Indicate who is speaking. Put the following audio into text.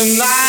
Speaker 1: the night.